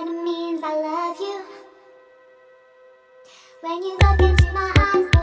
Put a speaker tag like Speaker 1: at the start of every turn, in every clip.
Speaker 1: kinda means I love you. When you look into my
Speaker 2: eyes.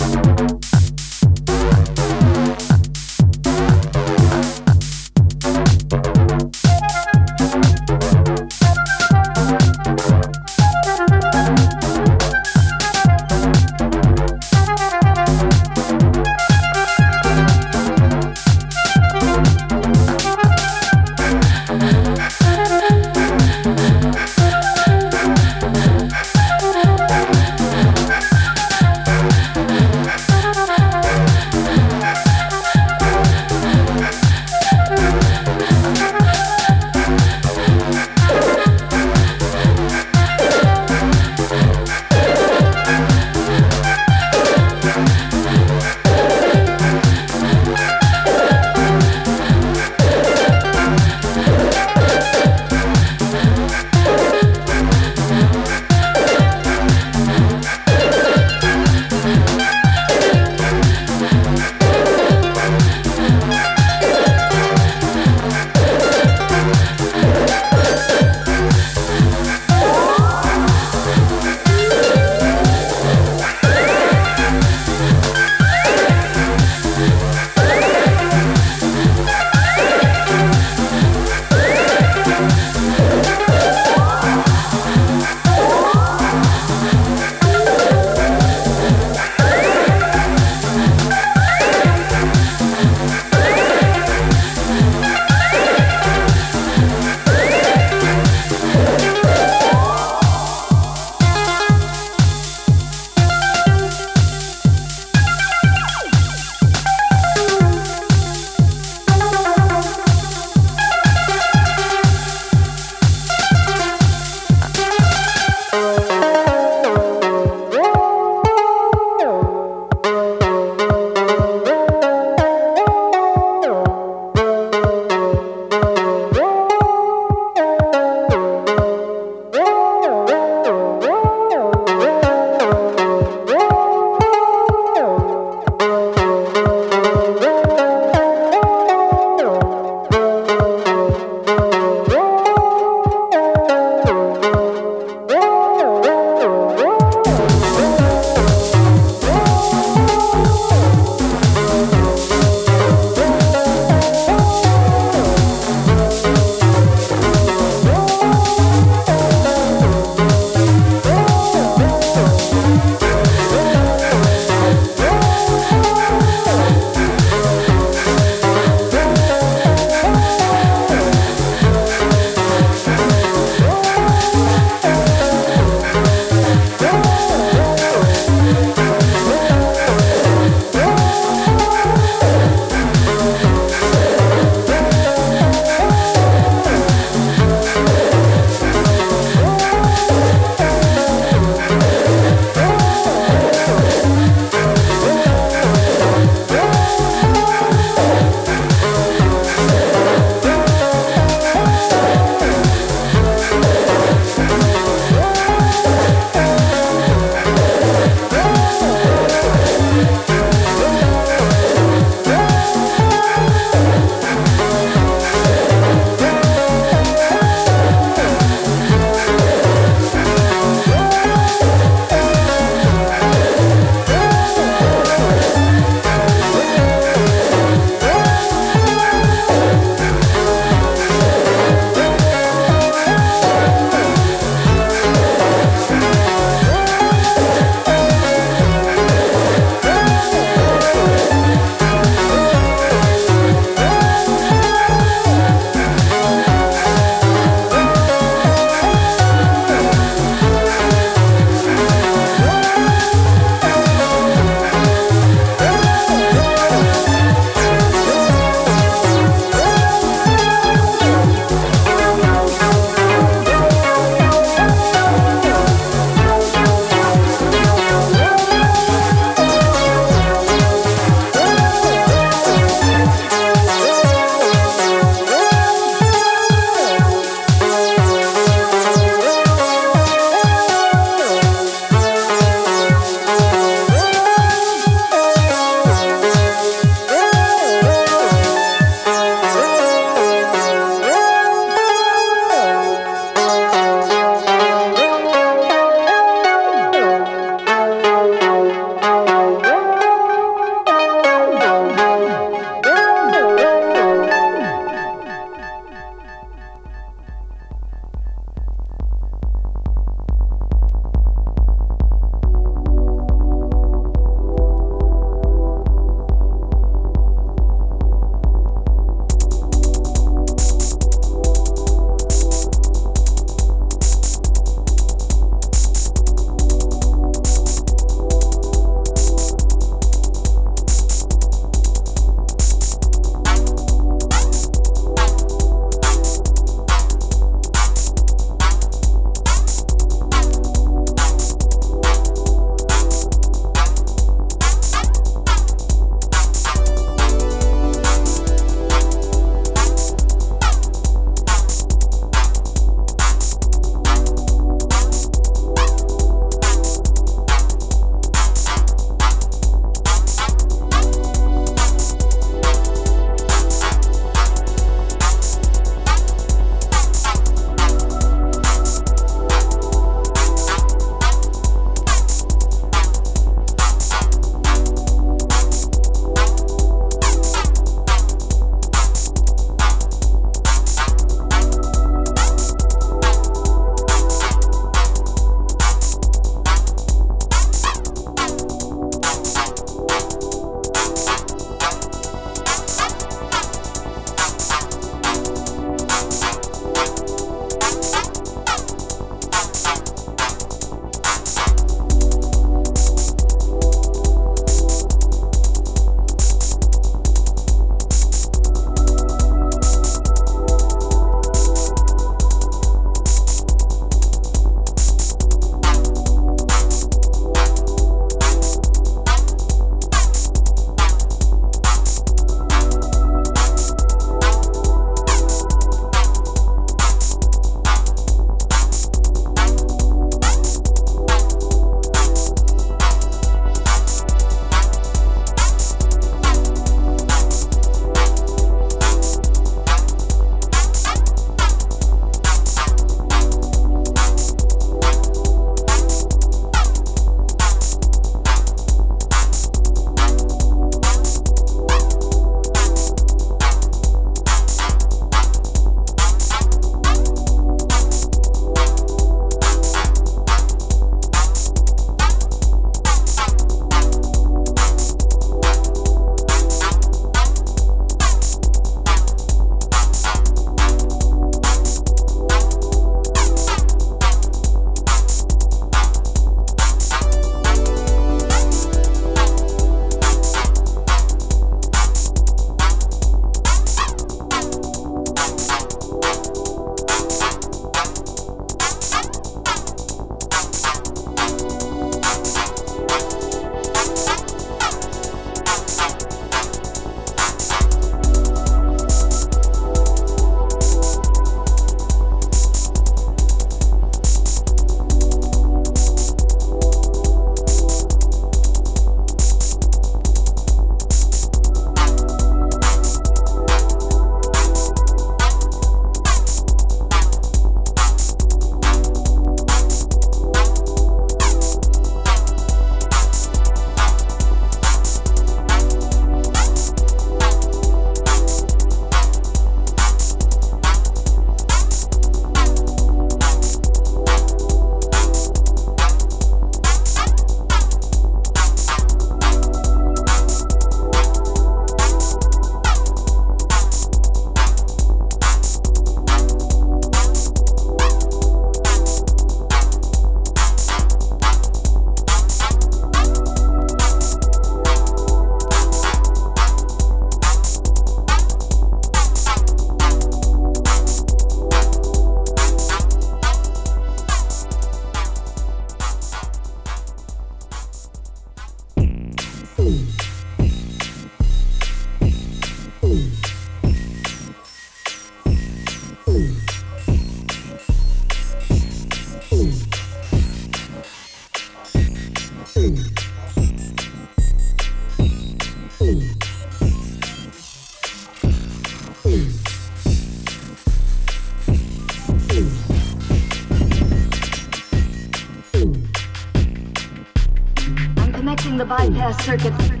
Speaker 2: Connecting the bypass circuit.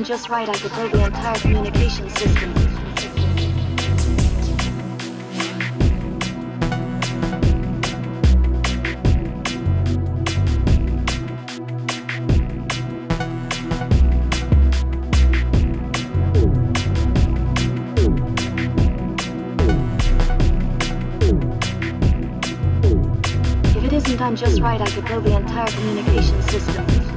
Speaker 2: Done just right, I could the entire communication system. If it isn't done just right, I could blow the entire communication system.